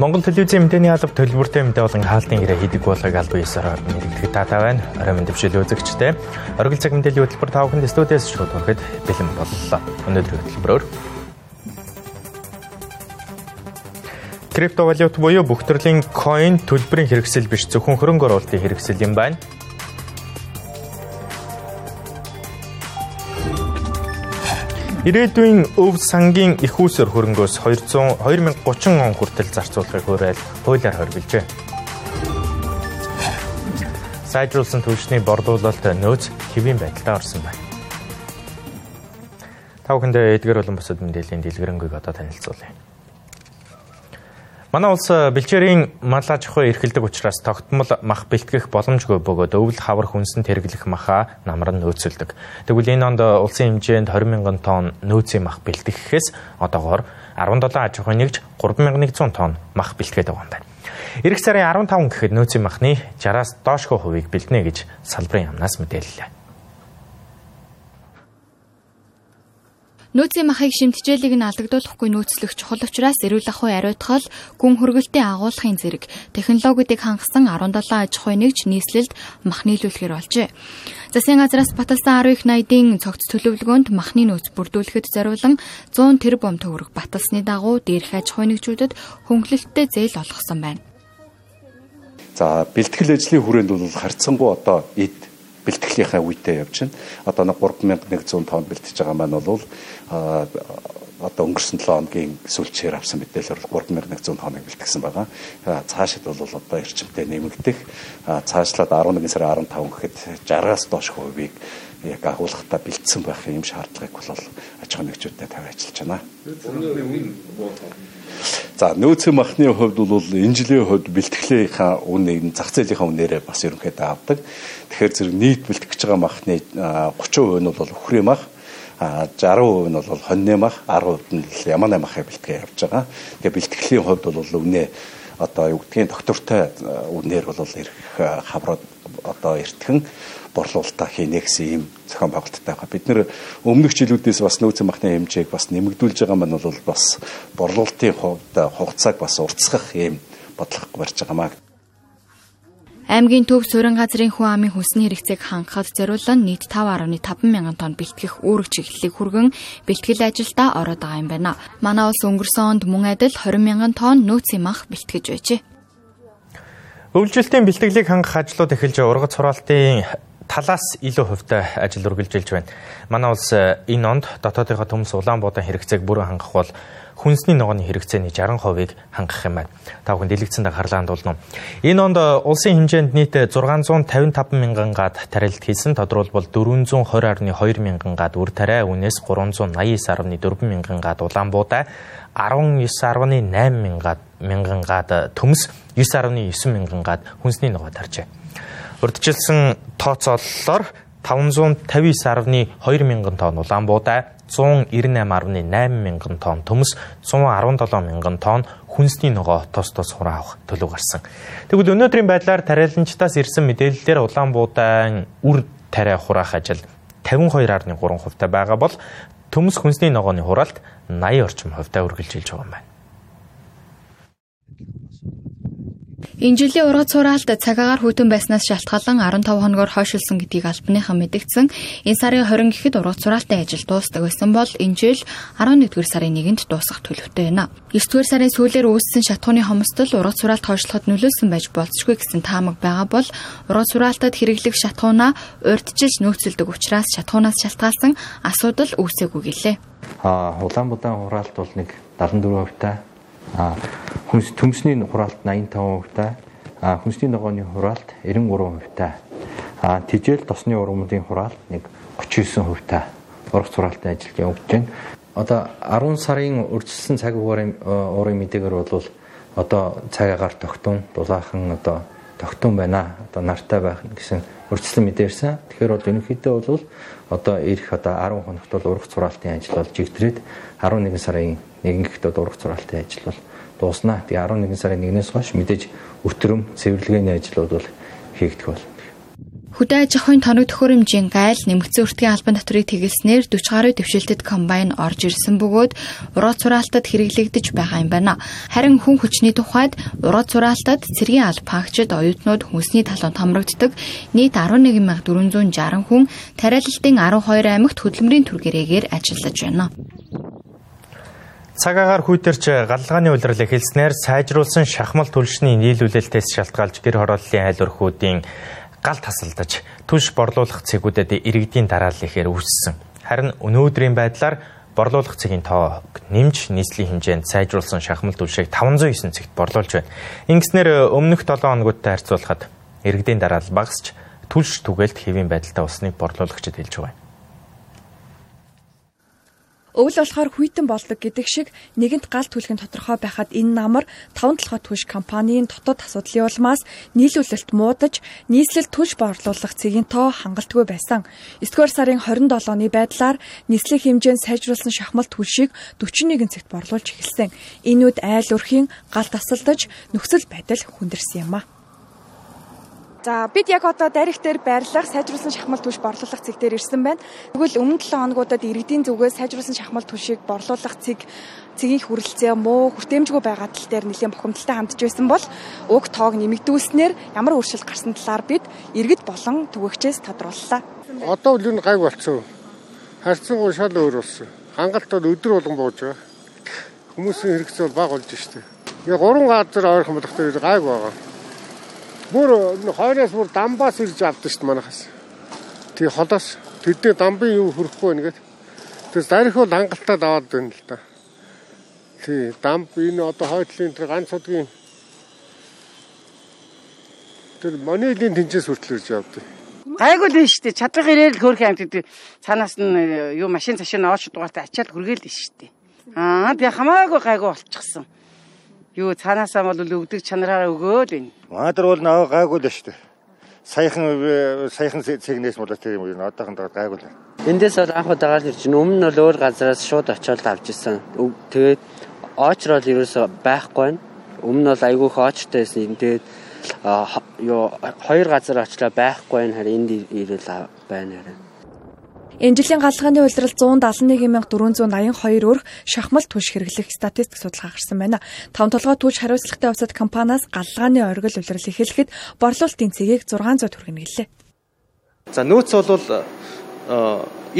Монгол телевизийн мэдээний алба төлбөртэй мэдээ болон хаалтын ирээ хийдэг болгыг аль биесээр мэддэг таатай байна. Орой мэндвшил үзэгчтэй. Оргил цаг мэдээллийн хөтөлбөр та бүхэнд студиэс шууд хүрэхэд бэлэн боллоо. Өнөөдрийн хөтөлбөрөөр Криптовалют буюу бүх төрлийн coin төлбөрийн хэрэгсэл биш зөвхөн хөрөнгө оруулалтын хэрэгсэл юм байна. Ирээдүйн өв сангийн их усөр хөрөнгөөс 200 2030 он хүртэл зарцуулахыг хуурайл хуулиар хоригджээ. Сайжруулсан түвшний борлуулалт нөөц хэвийн байдалд орсон байна. Та бүхэндээ эдгээр болон бусад мэдээллийн дэлгэрэнгийг одоо танилцуулъя. Манай улс э, бэлчээрийн мал аж ахуй эрхэлдэг учраас тогтмол мах бэлтгэх боломжгүй бөгөөд өвөл хавар хүнсэнд хэрэглэх маха намар нь нөөцөлдөг. Тэгвэл энэ онд улсын хэмжээнд 20 мянган тонн нөөцийн мах бэлтгэхээс одоогоор 17 аж ахуй нэгж 3100 тонн мах бэлтгээд байгаа юм байна. Ирэх сарын 15 гэхэд нөөцийн махны 60-аас доошгүй хувийг бэлтнэ гэж салбарын яамнаас мэдээллээ. Нөөцийн махыг шимтгийлийг нь алдагдуулахгүй нөөцлөх чухал учраас эрүүл ахуй ариутгал, гүн хөргөлтийн агуулгын зэрэг технологиудыг хангасан 17 аж ахуй нэгж нийслэлд мах нийлүүлэхээр болжээ. Засгийн газраас баталсан 10 их найдын цогц төлөвлөгөөнд махны нөөц бүрдүүлэхэд зориулан 100 тэрбум төгрөг баталсны дагуу дээрх аж ахуй нэгжүүдэд хөнгөлөлттэй зээл олгосон байна. За бэлтгэл ажлын хүрээнд бол харьцангуй одоо эд бэлтгэлийнхаа үедээ явж байна. Одоо нэг 3100 тонн бэлтэж байгаа маань бол одоо өнгөрсөн 7 хоногийн сүүлчээр авсан мэдээлэлээр 3100 тонныг бэлтгэсэн байгаа. Цаашид бол одоо эрчимтэй нэмэгдэх цаашлаад 11 сарын 15 гэхэд 60-аас доош хувийг яг агуулгатаа бэлдсэн байх юм шаардлагыг бол аж ахуй нэгжүүдэд тавь ажиллаж байна. За нөөцийн махны хувьд бол энэ жилийн хувьд бэлтгэлийнхаа үнэ зах зээлийнхаа үнээрээ бас ерөнхийдөө авдаг. Тэгэхээр зэрэг нийт бэлтгэж байгаа махны 30% нь бол өхрийн мах, 60% нь бол хоньны мах, 10% нь ямааны махыг бэлтгэж явж байгаа. Тэгээ бэлтгэлийн хувьд бол үнэ одоо юу гэдгийг доктортой үнээр бол ирэх хаврууд одоо эртгэн борлуулалтаа хийнэ гэсэн ийм зохион байгуулалттай байгаа. Бид нэр өмнөх жилүүдээс бас нөөцийн махны хэмжээг бас нэмэгдүүлж байгаа маань бол бас борлуулалтын хувьд хугацааг бас уртсгах ийм бодлого барьж байгаамаа. Аймгийн төв суурин газрын хүн амын хүнсний хэрэгцээг хангахад зориулан нийт 5.5 мянган тонн бэлтгэх үүрэг чиглэлийг хүргэн бэлтгэл ажилдаа ороод байгаа юм байна. Манай улс өнгөрсөн онд мөн адил 20 мянган тонн нөөцийн мах бэлтгэж байжээ. Өвлжилтийн бэлтгэлийг хангах ажлууд эхэлж ургац хураалтын талаас илүү хувьтай ажил үргэлжилж байна. Манай улс э, энэ онд дотоодынхоо төмс Улаанбуудын хэрэгцээг бүрэн хангах бол хүнсний ногооны хэрэгцээний 60%-ыг хангах юм байна. Та бүхэн дэлгэцэнд анхаарлаа хандуулна. Энэ онд э, улсын хэмжээнд нийт 655 мянган гад тарилт хийсэн. Тодорхойлбол 420.2 мянган гад үр тариа, үнээс 389.4 мянган гад Улаанбуудаа 19.8 мянган мянган гад төмс 9.9 мянган гад хүнсний ногоо таржээ. Урдчилсан тооцооллоор 559.2 мянган тонн Улаанбуудаа 198.8 мянган тонн төмс 117 мянган тонн хүнсний ногоо тос тос хураа авах төлөв гарсан. Тэгвэл өнөөдрийн байдлаар тариаланчдаас ирсэн мэдээллээр Улаанбуудаан үр тариа хураах ажил 52.3% та байгаа бол төмс хүнсний ногооны хураалт 80 орчим хувьтай үргэлжилж байгаа юм байна. Энэ жилийн ургац сураалт цагаагаар хүйтэн байснаас шалтгаалan 15 хоногор хойшилсан гэдгийг албаныхан мэдгдсэн. Энэ сарын 20 гэхэд ургац сураалтын ажил дуустдаг байсан бол энэ жил 11-р сарын 1-нд дуусах төлөвтэй байна. 9-р сарын сүүлээр үүссэн шатхууны хомсдол ургац сураалт хойшлоход нөлөөлсөн байж болзошгүй гэсэн таамаг байгаа бол ургац сураалтад хэрэглэх шатхуунаа урьдчилж нөөцөлдөг учраас шатхуунаас шалтгаалсан асуудал үүсээгүй гэлээ. Аа Улаанбаатар хураалт бол нэг 74% та хүнс төмсний хураалт 85%-тай, хүнсний ногооны хураалт 93%-тай. А тижэл тосны ургамлын хураалт нэг 39%-тай ургац хураалтын ажилд явагдаж байна. Одоо 10 сарын үржилсэн цаг уурын уурын мэдээгээр бол одоо цаг агаар тогтун дулаахан одоо тогтун байна. Одоо нартай байх гэсэн урьдчилан мэдээрсэн. Тэгэхээр бол ерөнхийдөө бол одоо ирэх одоо 10 хоногт бол ургац сураалтын ажил бол жигдрээд 11 сарын 1 гэхэд ургац сураалтын ажил бол дууснаа. Тэгээ 11 сарын 1-ээс хойш мэдээж өтрөм цэвэрлэгээний ажлууд бол хийгдэх болно. Хөдөө аж ахуйн тоног төхөөрөмжийн гайл нэмэгдсэн өртгийн албан татврыг тэгэлснээр 40 гаруй дэвшилтэд комбайн орж ирсэн бөгөөд ураа цураалтад хэрэглэгдэж байгаа юм байна. Харин хүн хүчний тухайд ураа цураалтад цэргийн алба пагчид оюутнууд хүнсний талуун хамрагддаг нийт 11460 хүн тариалалтын 12 аймагт хөдөлмөрийн төр гэрээгээр ажиллаж байна. Цагаагаар хүйтэрч галлагааны улирал эхэлснээр сайжруулсан шахмал түлшний нийлүүлэлтээс шалтгаалж гэр хорооллын айл өрхүүдийн гал тасалдаж түлш борлуулах цэгүүдэд иргэдийн дараалал ихээр үүссэн. Харин өнөөдрийн байдлаар борлуулах цэгийн тоог нэмж нийслэлийн хэмжээнд сайжруулсан шахмал түлшийг 509 цэгт борлуулж байна. Ингэснээр өмнөх 7 хоногудтай харьцуулахад иргэдийн дараалал багасч түлш түгээлт хэвийн байдалтай усныг борлуулагчид хэлж байгаа юм. Өвөл болохоор хүйтэн болдог гэдэг шиг нэгэнт гал түлхэн тодорхой байхад энэ намар таван толгой түвш компанийн дотоод асуудлын улмаас нийлүүлэлт муудаж нийслэл түвш борлуулах цэгийн тоо хангалтгүй байсан. 9 дугаар сарын 27-ны байдлаар нийслэлийн хэмжээнд сайжруулсан шахмал түвшийг 41 цагт борлуулж эхэлсэн. Энэ үд айл өрхийн гал тасалдаж нөхцөл байдал хүндэрсэн юм а. За бид яг одоо дарих дээр байрлах сайжруулсан шахмал түвш борлуулах цэг дээр ирсэн байна. Тэгвэл өмнө 7 хоногудад иргэдийн зүгээс сайжруулсан шахмал түвшийг борлуулах цэг цэгийн хүрэлцээ муу хүртээмжгүй байгаа тал дээр нэлээд бохомдолтой хандж байсан бол уг тоог нэмэгдүүлснээр ямар өөрчлөлт гарсан талаар бид иргэд болон түгээгчээс тодрууллаа. Одоо үл нь гайг болцсон. Харьцангуй шал өөр болсон. Хангалт бол өдөр болгон бууж байгаа. Хүмүүсийн хэрэгцээ бол бага болж штэ. Яг гурван газар ойрхон болох дээр гайг байгаа Бүр хойроос бүр дамбаас ирж авдаг шүү дээ манахаас. Тэгээ холоос тэдний дамбын юу хөрөхгүй нэгэд. Тэгээс дарих бол хангалттай аваад байна л да. Тий, дамб энэ одоо хойдлын тэр ганц удгийн тэр Монелийн тэнцээс хүртэл ирж явдаг. Гайгүй л шүү дээ. Чадрах ирээр л хөөрхөн амт гэдэг цаанаас нь э, юу машин цашаа нооч дугаартай ачаал хүргээл л шүү дээ. Аа би хамаагүй гайгүй болчихсон юу цаанаасаа бол өгдөг чанараараа өгөөл байна. Манайдар бол наваа гайгүй л шүү дээ. Саяхан саяхан цэгнээс муу тийм юм одоохон даа гайгүй л. Эндээс бол анх удагаар ирж байна. Өмнө нь бол өөр газараас шууд очиод авч ирсэн. Тэгээд оочрол ерөөсө байхгүй байна. Өмнө нь бол айгүй хоочтой байсан. Тэгээд юу хоёр газар очлоо байхгүй байна. Харин энд ирэл байна харин. Энэ жилийн галгааны улирал 171482 өрх шахмал түш хэрэглэх статистик судалгаа гарсан байна. Таван толгой түш хариуцлагатай усад компаниас галгааны оргил улирал эхлэхэд борлуулалтын цэгийг 600 төгрөг нэлээ. За нөөц бол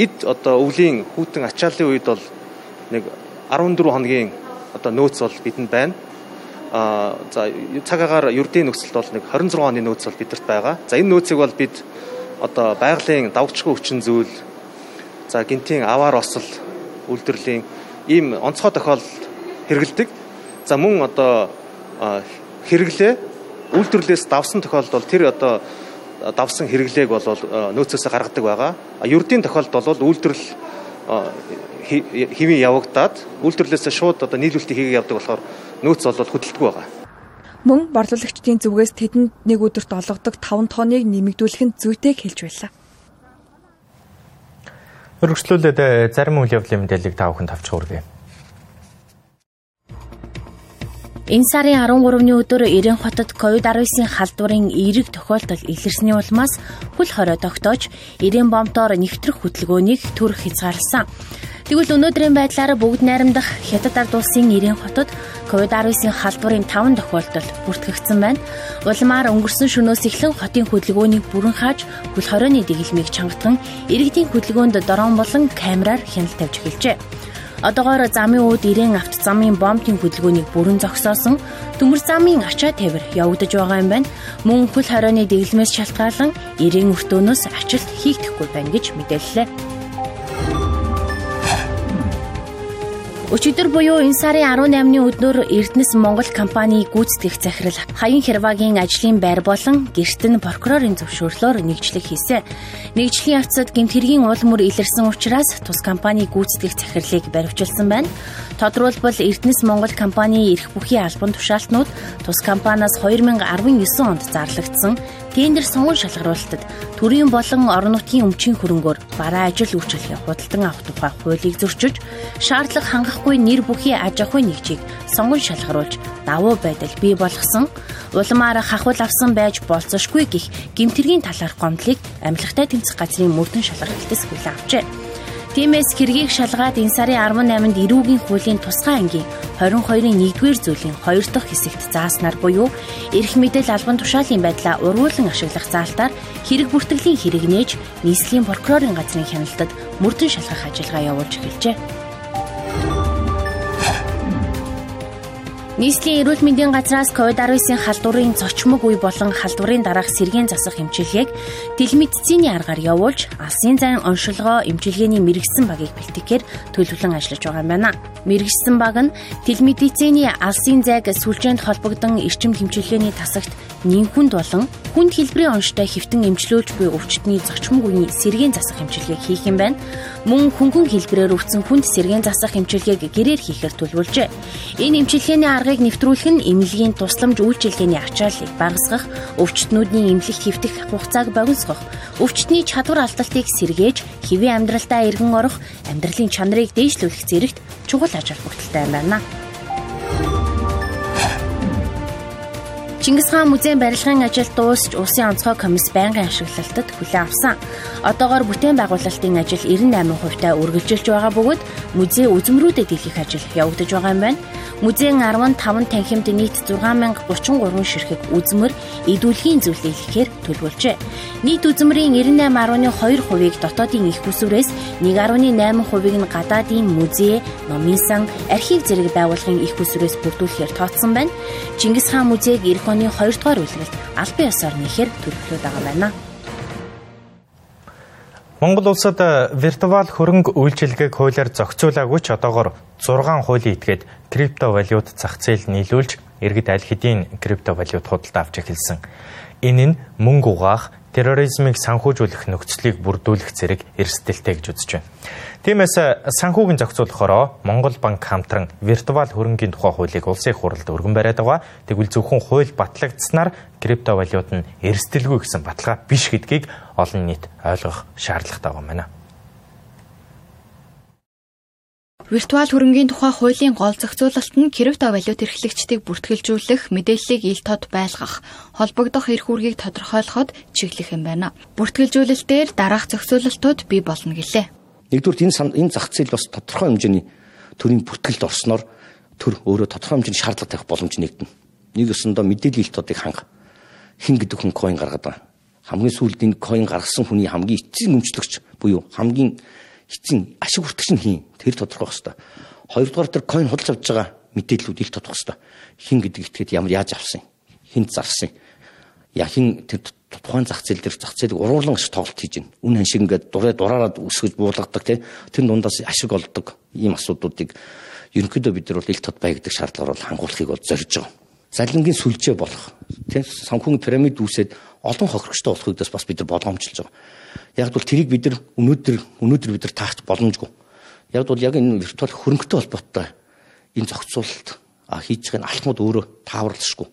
эд одоо өвлийн хүүтэн ачааллын үед бол нэг 14 хоногийн одоо нөөц бол бидэнд байна. А за цагаагаар ердийн нөхцөлд бол нэг 26 оны нөөц бол бидэрт байгаа. За энэ нөөцийг бол бид одоо байгалийн давгчгүй хүчин зүйл За гинтийн аваар осол үйлдвэрлэлийн ийм онцгой тохиолдолд хэрэгэлдэг. За мөн одоо хэрэглээ үйлдвэрлэлээс давсан тохиолдолд бол тэр одоо давсан хэрэглээг бол нөөцөөсөө гаргадаг байгаа. Ердийн тохиолдолд бол үйлдвэрлэл хэвийн явагдаад үйлдвэрлэлээс шууд одоо нийлүүлэлтийг хийгээ явдаг болохоор нөөц бол хөдөлтгүй байгаа. Мөн борлуулагчдын зүгээс тэдэнд нэг өдөрт олгодог 5 тонныг нэмэгдүүлэх нь зүйтэй хэлж байлаа. Өргөжлүүлээд э, зарим үйл явдлын мэдээллийг та бүхэнд авч хүргэе. Энэ сарын 13-ны өдөр Ирэн хотод COVID-19-ийн халдварын эерэг тохиолдол илэрсний улмаас хөл хорой тогтоож Ирэн бомтоор нэвтрэх хөтөлбөрийг төрөх хязгаарласан. Тэгвэл өнөөдрийн байдлаар бүгд найрамдах Хятад ард улсын Ирэн хотод COVID-19-ийн халдварын 5 тохиолдол бүртгэгдсэн байна. Улмаар өнгөрсөн шөнөөс эхлэн хотын хөдөлгөөнийг бүрэн хааж хөл хорионы дэглэмийг чангатан иргэдийн хөдөлгөөнд дрон болон камераар хяналт тавьж эхэлжээ. Одоогоор замын ууд ирээн авто замын бомбын хөдөлгөөнийг бүрэн зогсоосон төмөр замын ачаа тавир явагдаж байгаа юм байна. Мөн хөл хорионы дэглэмээс шалтгаалan ирээн өртөөнөөс ажилт хийгдэхгүй байна гэж мэдээллээ. Өчигдөр буюу энэ сарын 18-ны өднөр Эрдэнэс Монгол компани гүйцэтгэх захирал Хаян Хэрвагийн ажлын байр болон гэрт нь прокурорын зөвшөөрлөөр нэгжлэг хийсэн. Нэгжлийн явцад гэмт хэргийн уул мөр илэрсэн учраас тус компани гүйцэтгэх захирлыг баривчилсан байна. Тодорхойлбол Эрдэнэс Монгол компани эрх бүхий албан тушаалтнууд тус компаниас 2019 онд зарлагдсан тендер сонгон шалгаруулалтад төрийн болон орон нутгийн өмчийн хөрөнгөөр бараа ажил үйлчлэхээ худалдан авах тухай хуулийг зөрчиж шаардлага хангахгүй нэр бүхий аж ахуйн нэгжийг сонгон шалгаруулж давуу байдал бий болгосон улмаар хахвал авсан байж болцсошгүй гих гимтэргийн талаарх гомдлыг амьлахтай тэмцэх газрын мөрдөн шалгалтаас хүлээн авчээ. Тиймээс хэргийг шалгаад энэ сарын 18-нд эрүүгийн хуулийн тусгай ангийн 22-ын 1-р зүйлийн 2 дахь хэсэгт зааснаар буюу эрх мэдэл албан тушаалын байдлаа ургуулan ашиглах заалтаар хэрэг бүртгэлийн хэрэг нээж нийслэлийн прокурорын газрын хяналтад мөрдөн шалгах ажиллагаа явуулж эхэлжээ. Нийслэлийн эрүүл мэндийн газраас COVID-19-ийн халдварын зочмог үе болон халдварын дараах сэргээн засах эмчилгээг телемедицины аргаар явуулж, алсын зайн оншилгоо эмчилгээний мэрэгсэн багийг бэлтгэхээр төлөвлөн ажиллаж байгаа юм байна. Мэрэгсэн баг нь телемедицины алсын зайг сүлжээнд холбогдсон эрчим хэмжүүлгээний тасагт нинхүнд болон хүнд хэлбэрийн онштой хэвтэн эмчлүүлж буй өвчтний зочмог үеийн сэргээн засах эмчилгээг хийх юм байна. Мөн хөнгөн хэлбэрээр өвцөн хүнд сэргээн засах эмчилгээг гэрээр хийхээр төлөвлөжээ. Энэ эмчилгээний аргыг нэвтрүүлэх нь эмнэлгийн тусламж үйлчилгээний ачааллыг багасгах, өвчтнүүдийн эмнэлэгт хэвтэх хугацааг богиносгох, өвчтний чадвар алдалтыг сэргээж, хэвийн амьдралдаа эргэн орох, амьдралын чанарыг дээшлүүлэх зэрэгт чухал холбогдолтой юм байна. Чингис хаан музейн барилгын ажил дуусч улсын онцгой комисс байнгын ашиглалтад хүлээн авсан. Одоогоор бүтээн байгуулалтын ажил 98% та үргэлжилж байгаа бөгөөд музей үзмрүүдэд илгэх ажил явагдаж байгаа юм байна. Музейн 15 танхимд нийт 6033 ширхэг үзмэр зүйлээ илгэхээр төлөвлөжээ. Нийт үзмрийн 98.2%-ийг дотоодын их усүрээс 1.8%-ийг нь гадаадын музей, номын сан, архив зэрэг байгууллагын их усүрээс бүрдүүлэхээр тооцсон байна. Чингис хаан музейг эх оны 2 дугаар үлгэрт албан ёсоор нэхээр төлөвлөд байгаа байна. Монгол улсад виртуал хөрөнгө үйлчилгээг хуулиар зохицуулаагүй ч одоогор 6 хуулийн этгээд криптовалют зах зээл нийлүүлж иргэд аль хэдийн криптовалют худалдаа авч эхэлсэн. Энэ нь мөнгө угаах, терроризмыг санхүүжүүлэх нөхцөлийг бүрдүүлэх зэрэг эрсдэлтэй гэж үзэж байна. Тиймээс санхүүгийн зохицуулахороо Монгол банк хамтран виртуал хөрөнгийн тухай хуулийг улсын их хурлд өргөн бариад байгаа. Тэгвэл зөвхөн хууль батлагдсанаар криптовалют нь эрсдэлгүй гэсэн баталгаа биш гэдгийг олон нийт ойлгох шаардлагатай байгаа юм байна. Виртуал хөрөнгийн тухай хуулийн гол зохицуулалт нь криптовалют эрхлэгчдийг бүртгэлжүүлэх, мэдээллийг ил тод байлгах, холбогдох эрх үүргийг тодорхойлоход чиглэх юм байна. Бүртгэлжүүлэлтээр дараах зохицуулалтууд бий болно гэлээ. Нэгдүгээр энэ энэ зах зээл бас тодорхой хэмжээний төрийн бүртгэлд орсноор төр өөрөө тодорхой хэмжээний шаардлага тавих боломж нэгдэнэ. Нэг өсөндөө мэдээллийн ил тодыг ханга. Хин гэдэг хүн койн гаргаад байгаа. Хамгийн сүүлд энэ койн гаргасан хүний хамгийн эцсийн өмчлөгч буюу хамгийн эцсийн ашиг хүртэгч нь хин тэр тодорхой байх хэвээр. Хоёрдугаар тэр койн худалдаж авч байгаа мэдээллүүд ил тодох хэвээр. Хин гэдэг итгэхэд ямар яаж авсан, хинт зарсан. Я хин тэр тухайн зах зээл дээр зах зээлийг уруулан ашиг тоглолт хийж байна. Үн хан шиг ингээд дураа дураараад үсгэж буулгадаг тий. Тэр дундаас ашиг олдог ийм асуудлуудыг ерөнхийдөө бид нар бол ил тод бай гэдэг шаардлагаар бол хангуулахыг бол зорж байгаа. Залингийн сүлжээ болох тий санхүүгийн пирамид үүсээд олон хохирогчтой болохыг бас бид нар болгоомжлж байгаа. Яг бол тэрийг бид нар өнөөдөр өнөөдөр бид нар таах боломжгүй. Яг бол яг энэ виртуал хөрөнгөтэй холбоотой энэ зохицуулалт хийж байгаа алхмууд өөрөө тааварлашгүй.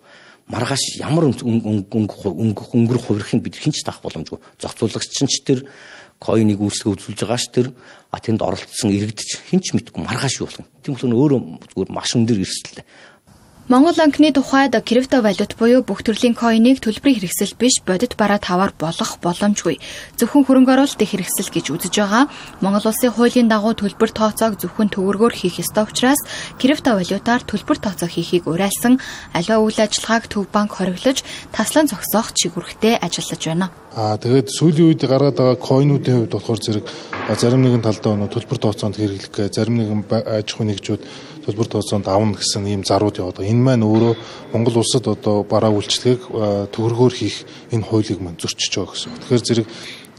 Маргааш ямар өнгөрөх хувирхыг бид хинч таах боломжгүй. Зохицуулагч нь ч тэр койныг үүсгэж үзүүлж байгаа ш тэр а тэнд оролцсон иргэдч хинч мэдгүй маргааш юу болох юм. Тийм болохоор өөрөө зүгээр маш өндөр эрсдэлтэй. Монгол банкны тухайд криптовалют буюу бүх төрлийн койныг төлбөрийн хэрэгсэл биш бодит бараа таваар болох боломжгүй. Зөвхөн хөрөнгө оруулалтын хэрэгсэл гэж үзэж байгаа. Монгол улсын хуулийн дагуу төлбөр тооцоог зөвхөн төгрөгөөр хийх ёстой учраас криптовалютаар төлбөр тооцоо хийхийг уриалсан аливаа үйл ажиллагааг Төв банк хориглож таслан зогсоох чигүрхтэй ажиллаж байна. Аа тэгээд сүүлийн үед гараад байгаа койнуудын хувьд болохоор зэрэг зарим нэгэн талдаа нөө төлбөр тооцоонд хэрэглэх, зарим нэгэн аж ахуйн нэгжүүд төлбөр тооцоонд авна гэсэн ийм зарууд яваад байгаа. Энэ маань өөрөө Монгол улсад одоо бараа үйлчлэгийг төгрөгөөр хийх энэ хуулийг маань зөрчиж байгаа гэсэн. Тэгэхээр зэрэг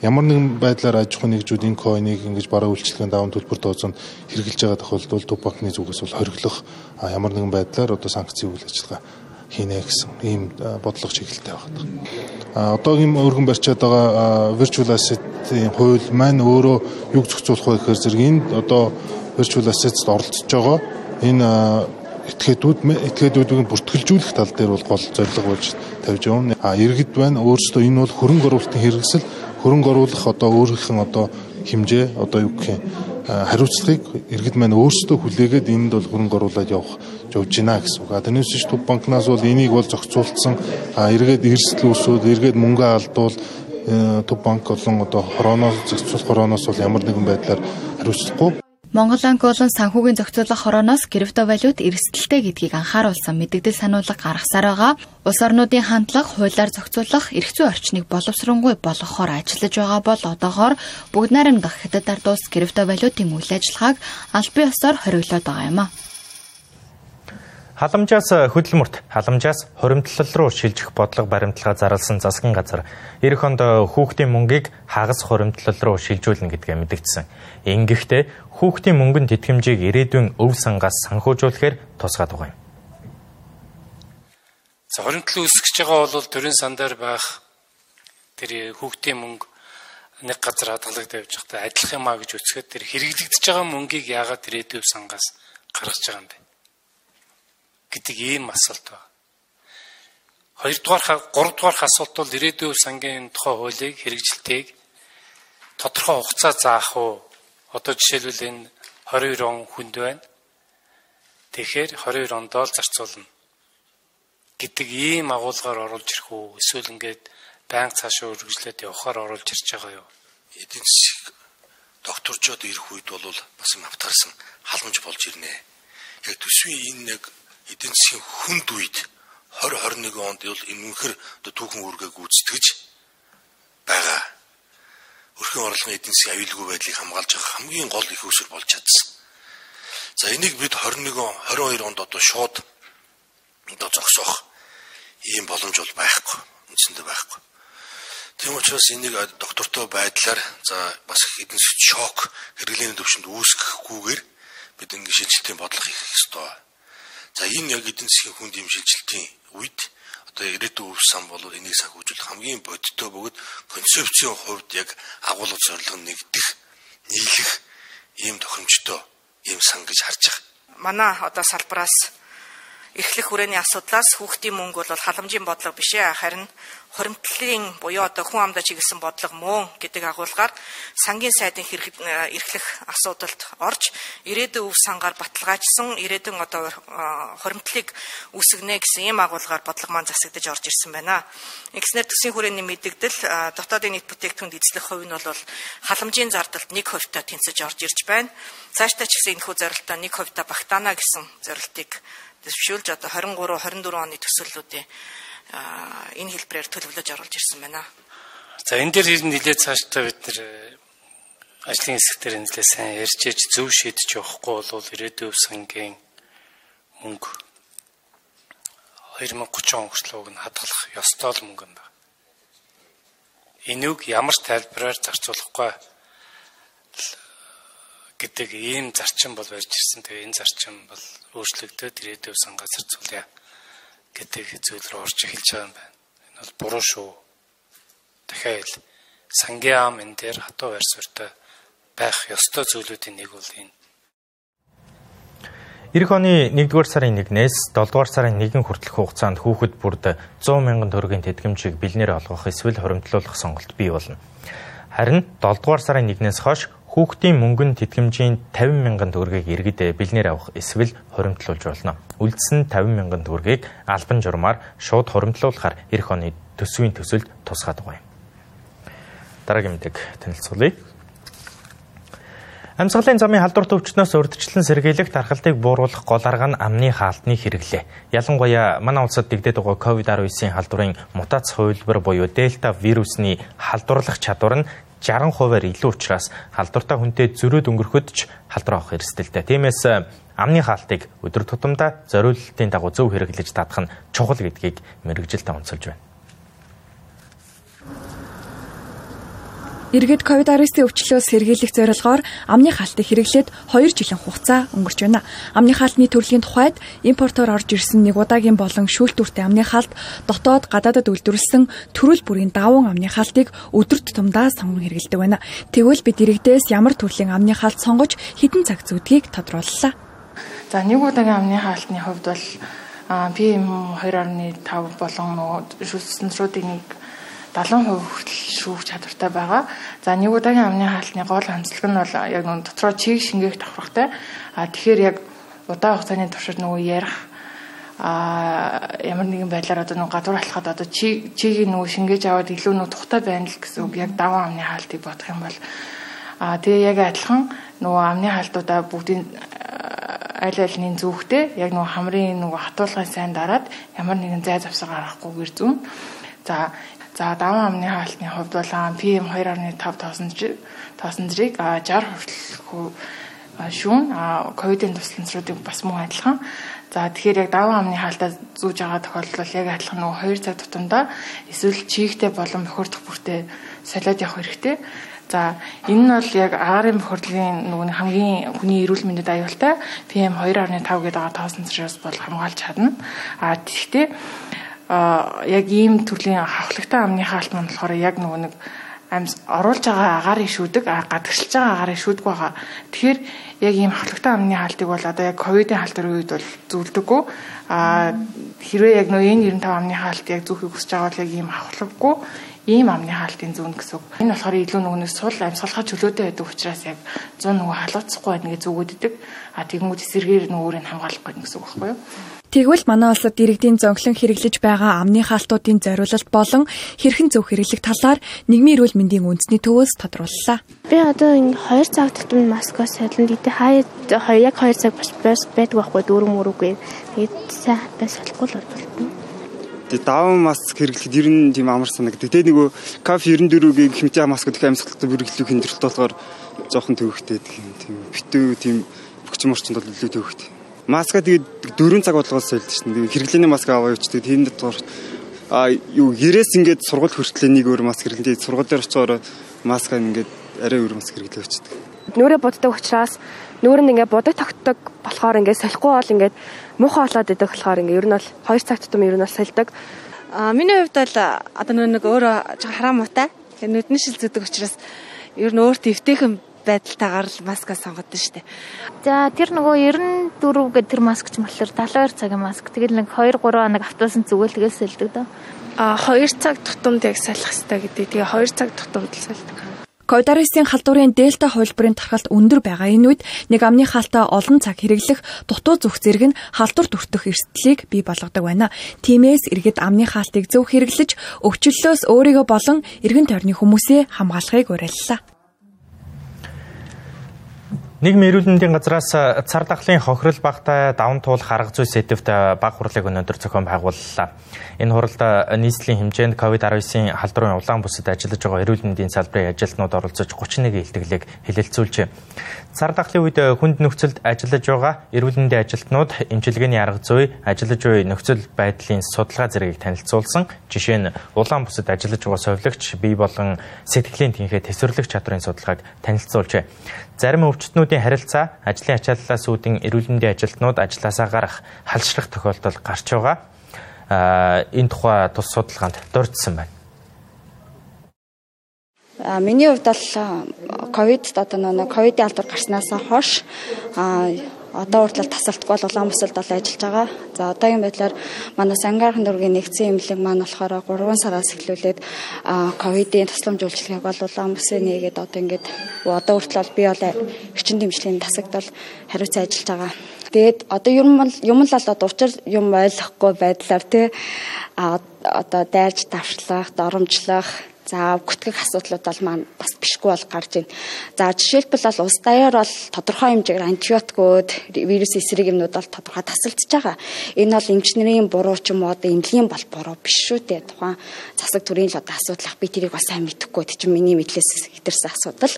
ямар нэгэн байдлаар аж ахуйн нэгжүүд энэ койныг ингэж бараа үйлчлэгийн даван төлбөр тооцоонд хэрэгжилж байгаа тохиолдолд төв банкны зүгээс бол хориглох ямар нэгэн байдлаар одоо санкцийн үйл ажиллагаа хийнэ гэсэн ийм бодлого чиглэлтэй байна. А одоогийн өргөн барьчаад байгаа virtual asset-ийн хууль маань өөрөө юг зохицуулах вэ гэхээр зэрэг энд одоо virtual assets-д оролцож байгаа энэ этгээдүүд этгээдүүдийг бүртгэлжүүлэх тал дээр бол гол зорилго болж тавьж байгаа. А иргэд байна өөрсдөө энэ бол хөрөнгө оруулалтын хэрэгсэл хөрөнгө оруулах одоо өөрийнх нь одоо хэмжээ одоо юу гэх юм хариуцлагыг иргэд маань өөрсдөө хүлээгээд энд бол хөрөнгө оруулаад явах явж гинэ гэсэн үг. Тэрнээс ч төв банкнаас бол энийг бол зохицуулсан эргээд эрсдэл үүсүүд эргээд мөнгө алдуул төв банк болон одоо хорооноос зохицуулах хорооноос бол ямар нэгэн байдлаар хариуцлахгүй Монгол банк болон санхүүгийн зохицуулах хорооноос криптовалют эрсдэлтэй гэдгийг анхааруулсан мэдээлэл сануулга гаргасаар байгаа. Улс орнуудын хандлага хуулиар зохицуулах эрх зүйн орчныг боловсронгуй болгохоор ажиллаж байгаа бол одоогоор бүгд найрамдах хятад ард улс криптовалютын үйл ажиллагааг аль бие ёсоор хориглоод байгаа юм а. Халамжаас хөдөлмөрт, халамжаас хуримтлал руу шилжих бодлого баримтлагаа зарласан засгийн газар эх онд хүүхдийн мөнгийг хагас хуримтлал руу шилжүүлнэ гэдгээ мэдгдсэн. Ингэхдээ хүүхдийн мөнгөнд тэтгэмжийг ирээдүйн өв сангаас санхүүжүүлэхээр тусгаад байгаа юм. За хуримтлал үүсгэж байгаа бол төрийн сандар байх тэр хүүхдийн мөнгө нэг газар хадгалагдаж явж байхдаа адилхан юм а гэж үцгээд тэр хэрэглэгдэж байгаа мөнгийг яагаад ирээдүйн сангаас гаргаж байгаа юм бэ? Гэдэг ийм асуулт байна. Хоёрдугаар гуравдугаар асуулт бол ирээдүйн сангийн тухай хуулийг хэрэгжилтийг тодорхой хугацаа заах уу? Одоо жишээлбэл энэ 22 он хүнд байна. Тэгэхээр 22 ондоо л зарцуулна гэдэг ийм агуулгаар оруулж ирэх үү? Эсвэл ингээд байнга цаашаа үргэлжлээд явахаар оруулж ирж байгаа юу? Эдийн засаг докторжоод ирэх үед бол бас юм автгарсан халамж болж ирнэ. Яг төсвийн энэ нэг эдийн засгийн хүнд үед 2021 онд бол энэнхэр түүхэн үргээ гүйцэтгэж байгаа. Өрхийн орлогын эдийн засгийн аюулгүй байдлыг хамгаалж байгаа хамгийн гол их усэр болж чадсан. За энийг бид 21 22 онд одоо шууд одоо зогсоох ийм боломж бол байхгүй. Үндсэндээ байхгүй. Тийм учраас энийг доктортой байдлаар за бас эдийн засгийн шок хэрэглээний төвшөнд үүсгэхгүйгээр бид ингэ шилжилтийн бодлого хийх ёстой За энэ яг эдийн засгийн хүн дэмжилжилтийн үед одоо ирээдүйн өв сан бол энийг санхүүжүүлэх хамгийн бодиттой бөгөөд концепцийн хувьд яг агуулга зорилго нэгдэх нийлэх ийм тохиромжтой ийм сан гэж харж байгаа. Манай одоо салбараас эрхлэх хүрээний асуудлаас хүүхдийн мөнгө бол халамжийн бодлого биш ээ харин хуримтлалын буюу одоо хүн амдаа чиглэсэн бодлого мөн гэдэг агуулгаар сангийн сайдын э, эрхлэх асуудалд орж ирээдүйн өв сангаар баталгаажсан ирээдүйн одоо э, хуримтлалыг үүсгэнэ гэсэн ийм агуулгаар бодлого маань засагдж орж ирсэн байна. Ингэснээр төсвийн хүрээний мэдэгдэл э, дотоодын нийт бүтээгдэхүүн эзлэх хувь нь бол халамжийн зардалд 1% та тэнцэж орж ирж байна. Цаашдаа ч гэсэн энэхүү зорилтоо 1% та багтаана гэсэн зорилтыг дэвшүүлж одоо 23 24 оны төсөөллүүдийн энэ хэлбэрээр төлөвлөж оруулж ирсэн байна. За энэ дээр ер нь нэлээд цаашдаа бид нэр э, ажлын хэсэг дээр нэлээд сайн ярьж иж зөв шийдэж явахгүй бол ирээдүйн сангийн мөнгө 2030 он хүртэл уг нь хадгалах ёстой л мөнгө юм байна. Энийг ямар тайлбараар зарцуулахгүй гэдэг ийм зарчим бол барьж ирсэн. Тэгээ энэ зарчим бол өөрчлөгдөд ирээдүйн сангаас зарцуулъя гэдэг зүйл рүү орж эхэлж байгаа юм байна. Энэ бол буруу шүү. Дахиад сангийн ам энэ дээр хатуу байр суурьтай байх ёстой зүйлүүдийн нэг бол энэ. Ирэх оны 1-р сарын 1-ээс 7-р сарын 1 хүртэлх хугацаанд хүүхэд бүрд 100 мянган төгрөгийн тэтгэмжийг бэлнээр олгох эсвэл хоримтлуулах сонголт бий болно. Харин 7-р сарын 1-ээс хойш Хүүхдийн мөнгөн тэтгэмжийн 50 мянган төгрөгийг иргэд бэлнээр авах эсвэл хуримтлуулж болно. Үлдсэн 50 мянган төгрөгийг албан журмаар шууд хуримтлуулахаар эх оны төсвийн төсөлд тусгаад байгаа юм. Дараагийн мэдээг танилцуулъя. Амьсгалын замын халдвар төвчнөөс урдчлан сэргийлэх тархалтыг бууруулах гол арга нь амны хаалтны хэрэглээ. Ялангуяа манай улсад дэгдээд байгаа COVID-19-ийн халдварын мутац хувилбар буюу дельта вирусны халдварлах чадвар нь 60%-аар илүү учраас халдвартай хүнтэй зөрөөд өнгөрөхөд ч халдвар авах эрсдэлтэй. Тиймээс э, амны хаалтыг өдөр тутамдаа зориулалтын дагуу зөв хэрэглэж татах нь чухал гэдгийг мэрэгжилтэ онцолж байна. Иргэд ковид-19-ийн өвчлөөс сэргийлэх зорилгоор амны хаалтыг хэрэглээд 2 жилийн хугацаа өнгөрч байна. Амны хаалтны төрлийн тухайд импортоор орж ирсэн нэг удаагийн болон шүүлтүүртэй амны хаалт дотоод гадаадад үйлдвэрлэсэн төрөл бүрийн даван амны хаалтыг өдөр тутамдаа сонгон хэрэглэдэг байна. Тэгвэл бид иргэдээс ямар төрлийн амны хаалт сонгож хідэн цаг зүйдгийг тодрууллаа. За нэг удаагийн амны хаалтны хувьд бол PM 2.5 болон нөгөө шүлснруудыг нэг 70% хүртэл шүүх чадвартай байгаа. За нэг удаагийн амны хаалтны гол онцлог нь бол яг нөгөө дотроо чийг шингээх давхрахтай. А тэгэхээр яг удаан хугацааны туршид нөгөө ярих а ямар нэгэн байдлаар одоо нэг гадуур алхахад одоо чи чигийг нөгөө шингээж аваад илүү нөгөө тухтай байна л гэсэн үг яг даван амны хаалтыг бодох юм бол а тэгээ яг адилхан нөгөө амны хаалтуудаа бүгдийн аль альны зүгтээ яг нөгөө хамрын нөгөө хатуулгын сайн дараад ямар нэгэн зай завсар гаргахгүйгээр зүүн. За за даван амны хаалтны хувьд бол PM 2.5 тоосон тоосон зэрэг 60 хүртэл шүүн ковидын тусламжруудыг бас мөн адилхан. За тэгэхээр яг даван амны хаалтаа зүүж байгаа тохиолдол яг адилхан нөгөө 2 цаг тутамдаа эсвэл чийгтэй болон бохирдох бүртээ солиод явах хэрэгтэй. За энэ нь бол яг агаарын бохирдлын нөгөө хамгийн хүний эрүүл мэндэд аюултай PM 2.5 гэдэг байгаа тоосон зэрэгс бол хамгаалж чадна. А тэгэхдээ а яг ийм төрлийн хавхлагтай амны хаалт маань болохоор яг нөгөө нэг амьс оруулж байгаа агаарыг шүүдэг, гадагшилж байгаа агаарыг шүүдэг байгаа. Тэгэхээр яг ийм хавхлагтай амны хаалтыг бол одоо яг ковидын хаалтын үед бол зөвлөдөггүй. А хэрвээ яг нөө энэ 95 амны хаалт яг зүүхийг хүсэж байгаа бол яг ийм хавхлаггүй ийм амны хаалтын зүүн гэсэн үг. Энэ болохоор илүү нөгөөс сул амьсгалахаа чөлөөтэй байдаг учраас яг 100 нөгөө халууцахгүй байна гэж зүгөөддөг. А тэгмүүд эсэргээр нөгөөрийг хамгаалах гэдэг гэсэн үг байхгүй юу? Тэгвэл манай улсад иргэдийн зөнхлөн хэрэглэж байгаа амны хаалтуудын зориулалт болон хэрхэн зөв хэрэглэх талаар нийгмийн эрүүл мэндийн үндэсний төвөөс тодрууллаа. Би одоо ингэ 2 цаг тутам маскаа сайлан дийтэй хаяа яг 2 цаг бас байдаг байхгүй дөрөв мөрөгүй. Тэгээд сайн бас болохгүй л болтон. Тэгээ даван маск хэрэглэхэд ер нь тийм амар санагддаг. Тэгээ нөгөө каф 94-гийн хэмжээ маск гэх амьсгалтай бүргэлдэхүүн хэмжээлт болохоор жоохон төвөгтэй тийм битүү тийм бөхчм орчинд бол илүү төвөгтэй. Маска тэгээд 4 цаг бодлогоос солилд шин. Тэгээ хэрэглээний маск аваа явчихдаг. Тийм дотор а юу гэрээс ингээд сургууль хүртлээ нэг өөр маск хэрэглээ. Сургууль дээр очиоор маска ингээд арай өөр маск хэрэглээ очидаг. Нүрээ буддаг учраас нүүрэнд ингээд будаг тогтдог болохоор ингээд солихгүй бол ингээд муухай болоод идэх болохоор ингээ ер нь бол 2 цаг тутам ер нь бол сольдог. А миний хувьд бол одоо нэг өөрөө хараа муутай. Нүдний шил зөдөг учраас ер нь өөртөө эвтэйхэн байдалтайгаар л маска сонгодог шүү дээ. За тэр нөгөө 94 гэдэг тэр маск ч болохоор 72 цагийн маск. Тэгэл нэг 2 3 хоног автуусан зүгэл тэгэл сэлдэг дөө. А 2 цаг тутамд яг салах хэрэгтэй гэдэг. Тэгээ 2 цаг тутамд л салдаг. Ковид-19 халдварын дельта хувилбарын тархалт өндөр байгаа энэ үед нэг амны хаалтаа олон цаг хэрэглэх дутуу зүх зэрэг нь халдвар төртөх эрсдлийг бий болгодог байна. Тиймээс иргэд амны хаалтыг зөв хэрэглэж өвчлөлөөс өөрийгөө болон эргэн тойрны хүмүүсээ хамгаалахыг уриаллаа. Нийгмийн эрүүл мэндийн газраас цар тахлын хохирол багтай даван туулах арга зүй сэдвт баг хурлыг өнөөдөр зохион байгууллаа. Энэ хуралд нийслэлийн хэмжээнд COVID-19-ийн халдварын улаан бүсэд ажиллаж байгаа эрүүл мэндийн салбарын ажилтнууд оролцож 31 илтгэлийг хэлэлцүүлжээ. Цар тахлын үед хүнд нөхцөлд ажиллаж байгаа эрүүл мэндийн ажилтнууд эмчилгээний арга зүй, ажиллаж буй нөхцөл байдлын судалгаа зэргийг танилцуулсан. Жишээ нь улаан бүсэд ажиллаж байгаа совилогч бие болон сэтгэлийн тэнхээ төсвөрлөх чадрын судалгааг танилцуулжээ. Зарим өвчтнүүдийн харилцаа ажлын ачааллаас үүдэн эрүүл мэндийн ажилтнууд ажилласаа гарах халшлах тохиолдол гарч байгаа. Энэ тухай тус судалгаанд дурдсан байна. А миний хувьд бол ковид одоо нэг ковидын алдар гарснаас хойш одоо хүртэл тасалдахгүй бол улаан бүсэлд бол ажиллаж байгаа. За одоогийн байдлаар манай Сангаархан дургийн нэгдсэн эмнэлэг маань болохоор 3 сараас эхлүүлээд ковидын тусламж үйлчилгээг бол улаан бүсээ нээгээд одоо ингээд одоо хүртэл би бол эрчин дэмжлэгийн тасагт бол хариуцсан ажиллаж байгаа. Тэгээд одоо юм юм л одоо учир юм ойлгохгүй байдлаар тий а одоо дайрч давшлах, доромжлох За гүтгэх асуудлууд бол маань бас бишгүй бол гарч байна. За жишээлбэл бол улс даяар бол тодорхой хэмжээгээр антибиотикууд, вирус эсрэг юмнууд бол тодорхой тасалдж байгаа. Энэ бол инженерийн буруу ч юм уу одоо эмнэлгийн бол буруу биш шүү дээ. Тухайн засаг төрийн л одоо асуудал ах би тэрийг бас сайн мэдэхгүй. Тэг чи миний мэдлээс хэтэрсэн асуудал.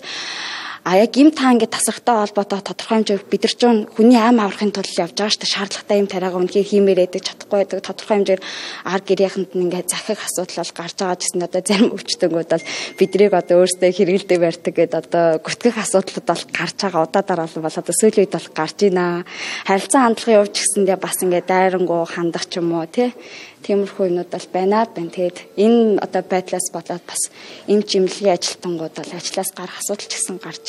А яг им та ингээд тасрахтай холбоотой тодорхой хэмжээ бид нар ч хүний аим аврахын тулд явж байгаа шүү дээ. Шаардлагатай юм тариага үнхээр хиймээр байдаг чадахгүй байдаг. Тодорхой хэмжээр ар гэрийнхэнд нь ингээд захих асуудал бол гарч байгаа гэсэн одоо зарим өвчтөнгүүд бол биднийг одоо өөрсдөө хэрэгэлдэ барьдаг гэдэг одоо гүтгэх асуудлууд бол гарч байгаа удаа дараа бол одоо сүүлийн үед бол гарч байна. Харилцан хандлагын явж гисэндээ бас ингээд дайрангуу хандах ч юм уу тий Тиймэрхүү юмнууд бол байна байна. Тэгээд энэ одоо байдлаас болоод бас эмч имлэгийн ажилтнууд бол ажлаас гарах асуудал ч гэсэн гарч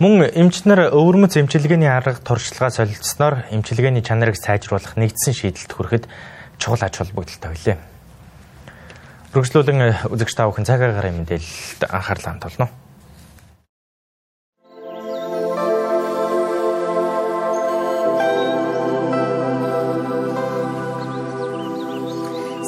Мөн эмчнэр өвөрмөц эмчилгээний арга туршлагаа солилцсноор эмчилгээний чанарыг сайжруулах нэгдсэн шийдэлд хүрэхэд чухал ач холбогдолтой байлээ. Үргэлжлүүлэн үзэгч та бүхэн цаг агарын мэдээлэлд анхаарлаа хандуулно.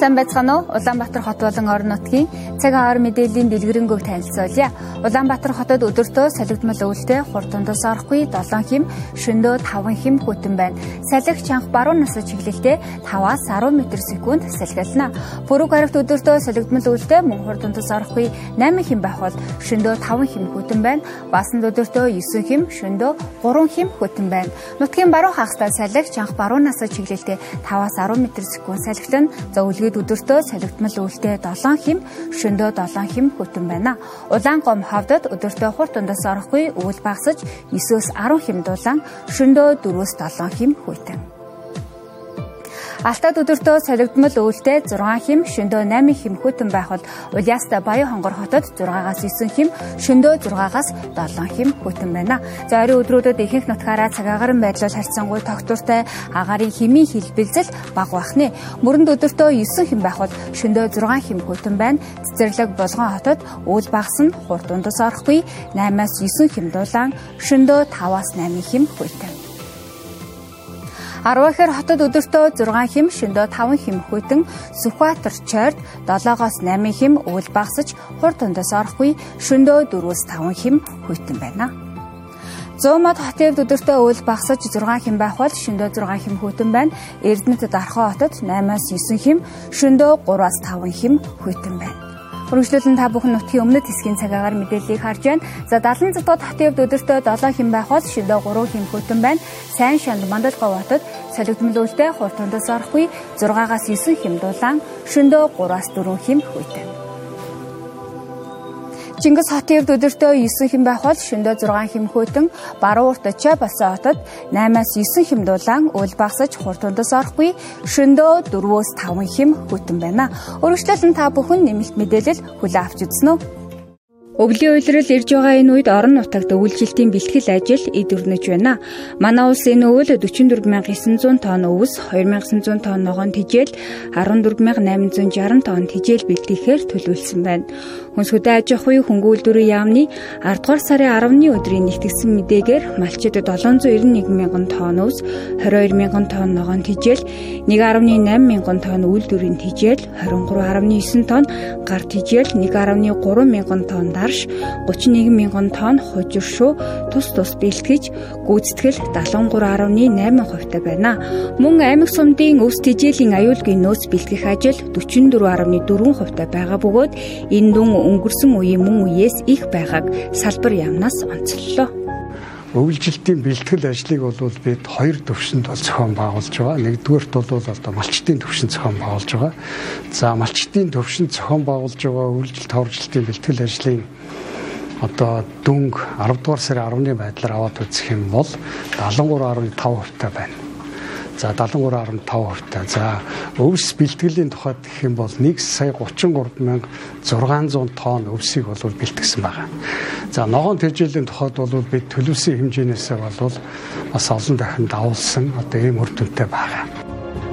Сайн байцгаана уу? Улаанбаатар хот болон орон нутгийн цаг агаар мэдээллийн дэлгэрэнгүй танилцуулъя. Улаанбаатар хотод өдөртөө солигдмал өвөлтэй хурдундас орохгүй 7 хим, шөндөө 5 хим хүтэн байна. Салхи чанх баруун насаа чиглэлтэй 5-аас 10 м/сек салхилна. Пүрэв гарагт өдөртөө солигдмал өвөлтэй мөн хурдундас орохгүй 8 хим байх бол шөндөө 5 хим хүтэн байна. Басанд өдөртөө 9 хим, шөндөө 3 хим хүтэн байна. Нутгийн баруун хагастай салхи чанх баруун насаа чиглэлтэй 5-аас 10 м/сек салхилна. За үлгээд Иргэд өдөртөө солигдмал үйлдэл 7 хим, шөндөө 7 хим хөтөн байна. Улаан гом хавдад өдөртөө хурд дундас орохгүй өвөл багсаж 9-өөс 10 хим дулаан, шөндөө 4-өөс 7 хим хөтөн. Алтад өдөртөө солигдмал өвөлтэй 6 хим, шөндөө 8 хим хөтөн байх бол Улиаста Баян хонгор хотод 6-аас 9 хим, шөндөө 6-аас 7 хим хөтөн байна. За орой өдрүүдэд ихэнх нутгаараа цагаагаар байдлаар харьцангуй тогтвортой агарын химийн хилбэлзэл бага байх нэ. Мөрөнд өдөртөө 9 хим байх бол шөндөө 6 хим хөтөн байна. Цэцэрлэг Болгон хотод үйл багас нь хурд дундас орохгүй 8-аас 9 хим дулаан, шөндөө 5-аас 8 хим хөтөн. Арвахэр хотод өдөртөө 6 хим, шөндөө 5 хим хөтөн Сүхбаатар чойрд 7-оос 8 хим өвөл багсаж хурд тундас орохгүй шөндөө 4-өөс 5 хим хөтөн байна. Зуумад хотод өдөртөө өвөл багсаж 6 хим байх бол шөндөө 6 хим хөтөн байна. Эрдэнэт Дархан хотод 8-аас 9 хим, шөндөө 3-аас 5 хим хөтөн байна. Үргэлжлүүлэн та бүхэн нутгийн өмнөд хэсгийн цагаагаар мэдээллийг харж байна. За 70 цэцгод хотын хувьд өдөртөө 7 хим байх бол шидөө 3 хим хөтөн байна. Сайн шанд Мандалгав хотод солигдмол үлдээ хурд тундас орохгүй 6-аас 9 хим дулаан, шөндөө 3-аас 4 хим хөтөн. Чингис хотын хувьд өдөртөө 9 хим байх бол шөндөө 6 хим хөтөн, баруун урт Ча болсон хотод 8-аас 9 хим дулаан үл багсаж хурдундас орохгүй, шөндөө 4-өөс 5 хим хөтөн байна. Өргөжлөлн та бүхэн нэмэлт мэдээлэл хүлээн авч үзнэ үү? Өвлийн уйлрал ирж байгаа энэ үед орон нутагт өвлжилтийн бэлтгэл ажил эдвэрнэж байна. Манай улс энэ үйл 44900 тонн өвс, 2900 тонн ногоон тижэл, 14860 тонн тижэл бэлтгэхээр төлөвлөсөн байна. Хүнсгүдэ аж ахуйн хөнгүүлдвэрийн яамны 10 дугаар сарын 10-ны өдрийн нэгтгэсэн мэдээгээр малчид 791 мянган тонн өвс, 22 мянган тонн ногоон тижэл, 1.8 мянган тонн үйлдвэрийн тижэл, 23.9 тонн гар тижэл, 1.3 мянган тонн дарш, 31 мянган тонн хужиршуу тус тус бэлтгэж гүйцэтгэл 73.8 хувьтай байна. Мөн аймаг сумдын өвс тижээлийн аюулгүй нөөц бэлтгэх ажил 44.4 хувьтай байгаа бөгөөд энэ дүн өнгөрсөн үеийн мөн үеэс их байгааг салбар яамнаас онцоллоо. Өвлжилтийн бэлтгэл ажлыг бол бид хоёр төвшөнд бол зохион байгуулж байгаа. Нэгдүгээрт бол одоо малчтын төвшин зохион байгуулж байгаа. За малчтын төвшин зохион байгуулж байгаа өвлжилт товаржилтын бэлтгэл ажлын одоо дүнг 10 дугаар сарын 10-ны байдлаар аваад үзэх юм бол 73.5% та байна. За 73.5%. За өвс бэлтгэлийн тухайд гэх юм бол 1 сая 33600 тонн өвсийг бол бэлтгэсэн байгаа. За ногоон тэжээлийн тухайд бол бид төлөвсөн хэмжээнээсээ бол бас олон дахин давуулсан одоо ийм үр дүнтэй байгаа.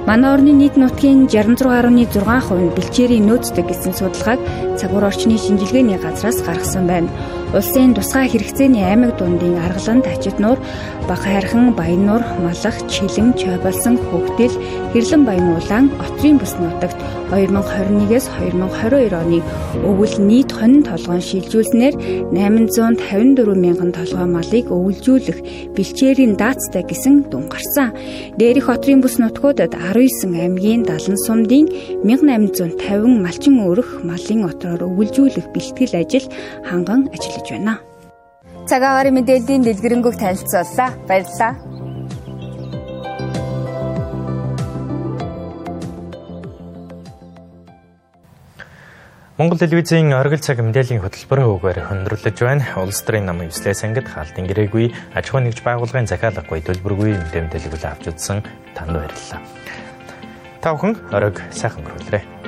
Манай орны нийт нутгийн 66.6% нь бэлчээрийн нөөцтэй гэсэн судалгааг цагуур орчны шинжилгээний газраас гаргасан байна. Улсын тусгай хэрэгцээний аймаг дундын аргалан тачид нуур Баг хайрхан Баян нуур Малах Чилэн Чойболсон Хөвгдөл Хэрлэн Баян улаан Отрын бүс нутагт 2021-с 2022 оны өвөл нийт хонин толгойн шилжүүлснээр 854 мянган толгой малыг өвлжүүлэх бэлчээрийн даацтай гэсэн дүн гарсан. Дээрх Отрын бүс нутгуудад 19 аймгийн 70 сумдын 1850 малчин өрөх малын отроор өвлжүүлэх бэлтгэл ажил ханган ажиллаж байна. Цагаагаар мэдээллийн дэлгэрэнгүй танилцууллаа. Баярлалаа. Монгол телевизийн оргил цаг мэдээллийн хөтөлбөрийн хөвгөөр хөндрөлж байна. Улс төрийн намын вслээс ангид хаалтын гэрээгүй аж ахуй нэгж байгууллагын захиалгагүй төлбөргүй мэдээ мэдээлэл авч үзсэн танд баярлалаа. Та бүхэн оройг сайхан өнгөрүүлээрэй.